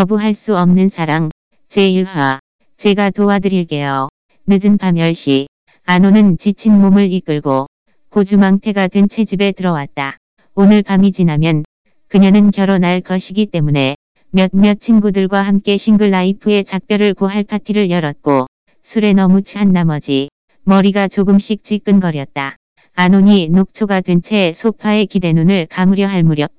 거부할 수 없는 사랑. 제1화. 제가 도와드릴게요. 늦은 밤 10시. 안호는 지친 몸을 이끌고 고주망태가 된 채 집에 들어왔다. 오늘 밤이 지나면 그녀는 결혼할 것이기 때문에 몇몇 친구들과 함께 싱글 라이프의 작별을 고할 파티를 열었고 술에 너무 취한 나머지 머리가 조금씩 지끈거렸다. 안온이 녹초가 된 채 소파에 기대 눈을 감으려 할 무렵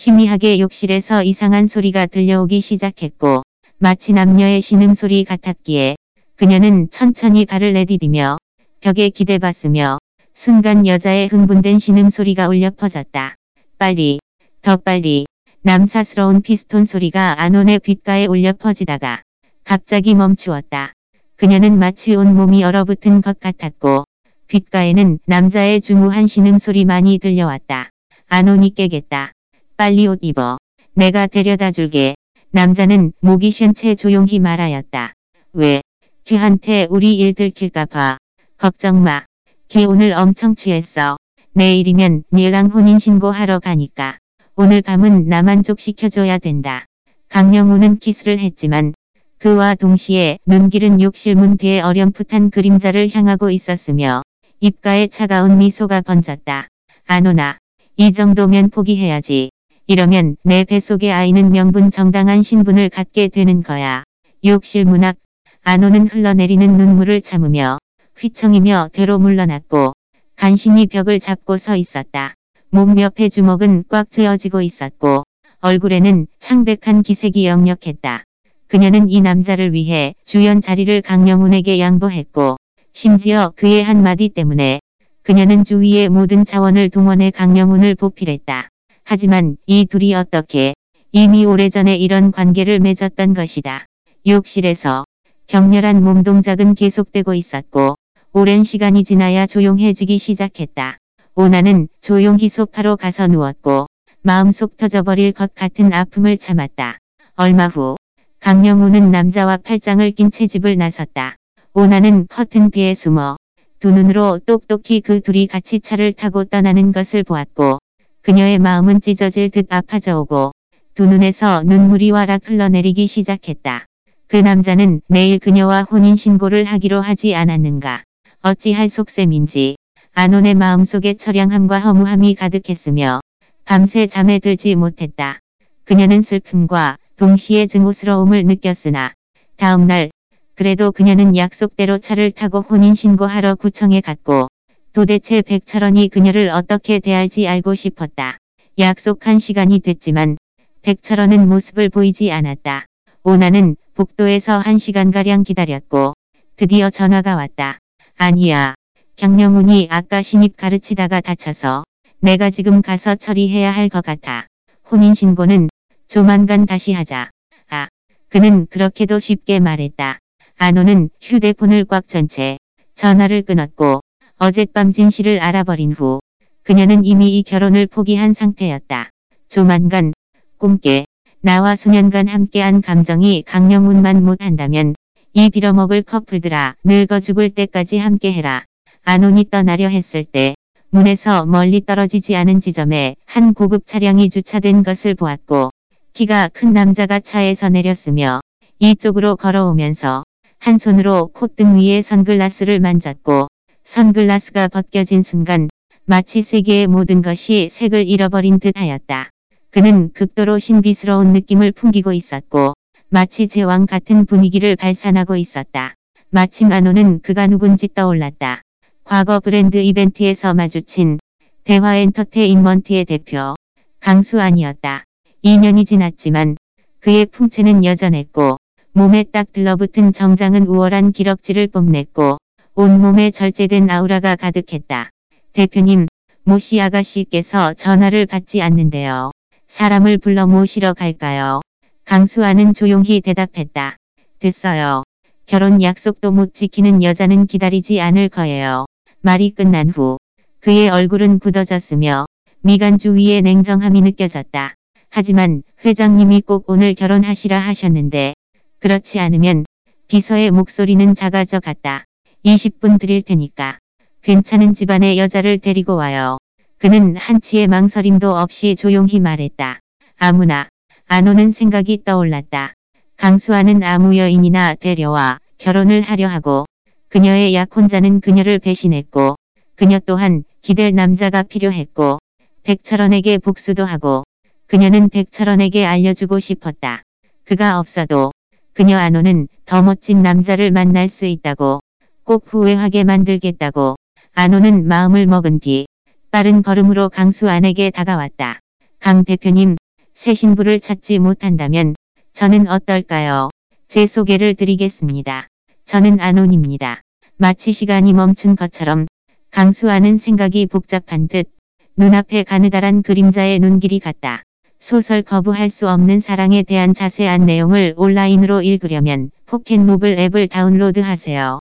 희미하게 욕실에서 이상한 소리가 들려오기 시작했고 마치 남녀의 신음소리 같았기에 그녀는 천천히 발을 내디디며 벽에 기대봤으며 순간 여자의 흥분된 신음소리가 울려 퍼졌다. 빨리, 더 빨리, 남사스러운 피스톤 소리가 안온의 귓가에 울려 퍼지다가 갑자기 멈추었다. 그녀는 마치 온몸이 얼어붙은 것 같았고 귓가에는 남자의 중후한 신음소리만이 들려왔다. 안온이 깨겠다. 빨리 옷 입어. 내가 데려다 줄게. 남자는 목이 쉰 채 조용히 말하였다. 왜? 걔한테 우리 일 들킬까 봐. 걱정 마. 걔 오늘 엄청 취했어. 내일이면 니랑 혼인신고하러 가니까. 오늘 밤은 나 만족 시켜줘야 된다. 강영우는 키스를 했지만 그와 동시에 눈길은 욕실 문 뒤에 어렴풋한 그림자를 향하고 있었으며 입가에 차가운 미소가 번졌다. 안 오나. 이 정도면 포기해야지. 이러면 내 뱃속의 아이는 명분 정당한 신분을 갖게 되는 거야. 욕실 문앞 안호는 흘러내리는 눈물을 참으며 휘청이며 뒤로 물러났고 간신히 벽을 잡고 서 있었다. 몸 옆에 주먹은 꽉 쥐어지고 있었고 얼굴에는 창백한 기색이 역력했다. 그녀는 이 남자를 위해 주연 자리를 강영훈에게 양보했고 심지어 그의 한마디 때문에 그녀는 주위의 모든 자원을 동원해 강영훈을 보필했다. 하지만 이 둘이 어떻게 이미 오래전에 이런 관계를 맺었던 것이다. 욕실에서 격렬한 몸동작은 계속되고 있었고 오랜 시간이 지나야 조용해지기 시작했다. 오나는 조용히 소파로 가서 누웠고 마음속 터져버릴 것 같은 아픔을 참았다. 얼마 후 강영우는 남자와 팔짱을 낀 채 집을 나섰다. 오나는 커튼 뒤에 숨어 두 눈으로 똑똑히 그 둘이 같이 차를 타고 떠나는 것을 보았고 그녀의 마음은 찢어질 듯 아파져 오고 두 눈에서 눈물이 와락 흘러내리기 시작했다. 그 남자는 내일 그녀와 혼인신고를 하기로 하지 않았는가. 어찌할 속셈인지 안온의 마음속에 처량함과 허무함이 가득했으며 밤새 잠에 들지 못했다. 그녀는 슬픔과 동시에 증오스러움을 느꼈으나 다음날 그래도 그녀는 약속대로 차를 타고 혼인신고하러 구청에 갔고 도대체 백철원이 그녀를 어떻게 대할지 알고 싶었다. 약속한 시간이 됐지만 백철원은 모습을 보이지 않았다. 오나는 복도에서 한 시간가량 기다렸고 드디어 전화가 왔다. 아니야. 경영훈이 아까 신입 가르치다가 다쳐서 내가 지금 가서 처리해야 할 것 같아. 혼인신고는 조만간 다시 하자. 아, 그는 그렇게도 쉽게 말했다. 안호는 휴대폰을 꽉 전 채 전화를 끊었고 어젯밤 진실을 알아버린 후 그녀는 이미 이 결혼을 포기한 상태였다. 조만간 꿈깨 나와 수년간 함께한 감정이 강영훈만 못한다면 이 빌어먹을 커플들아 늙어 죽을 때까지 함께해라. 안온이 떠나려 했을 때 문에서 멀리 떨어지지 않은 지점에 한 고급 차량이 주차된 것을 보았고 키가 큰 남자가 차에서 내렸으며 이쪽으로 걸어오면서 한 손으로 콧등 위에 선글라스를 만졌고 선글라스가 벗겨진 순간 마치 세계의 모든 것이 색을 잃어버린 듯 하였다. 그는 극도로 신비스러운 느낌을 풍기고 있었고 마치 제왕 같은 분위기를 발산하고 있었다. 마침 안호는 그가 누군지 떠올랐다. 과거 브랜드 이벤트에서 마주친 대화 엔터테인먼트의 대표 강수안이었다. 2년이 지났지만 그의 풍채는 여전했고 몸에 딱 들러붙은 정장은 우월한 기럭지를 뽐냈고 온몸에 절제된 아우라가 가득했다. 대표님, 모씨 아가씨께서 전화를 받지 않는데요. 사람을 불러 모시러 갈까요? 강수아는 조용히 대답했다. 됐어요. 결혼 약속도 못 지키는 여자는 기다리지 않을 거예요. 말이 끝난 후 그의 얼굴은 굳어졌으며 미간 주 위에 냉정함이 느껴졌다. 하지만 회장님이 꼭 오늘 결혼하시라 하셨는데 그렇지 않으면 비서의 목소리는 작아져 갔다. 20분 드릴 테니까. 괜찮은 집안의 여자를 데리고 와요. 그는 한치의 망설임도 없이 조용히 말했다. 아무나. 안 오는 생각이 떠올랐다. 강수아는 아무 여인이나 데려와 결혼을 하려 하고 그녀의 약혼자는 그녀를 배신했고 그녀 또한 기댈 남자가 필요했고 백철원에게 복수도 하고 그녀는 백철원에게 알려주고 싶었다. 그가 없어도 그녀 안호는 더 멋진 남자를 만날 수 있다고 꼭 후회하게 만들겠다고 안호는 마음을 먹은 뒤 빠른 걸음으로 강수 안에게 다가왔다. 강 대표님, 새 신부를 찾지 못한다면 저는 어떨까요? 제 소개를 드리겠습니다. 저는 안온입니다. 마치 시간이 멈춘 것처럼 강수아는 생각이 복잡한 듯 눈앞에 가느다란 그림자의 눈길이 같다. 소설 거부할 수 없는 사랑에 대한 자세한 내용을 온라인으로 읽으려면 포켓모블 앱을 다운로드하세요.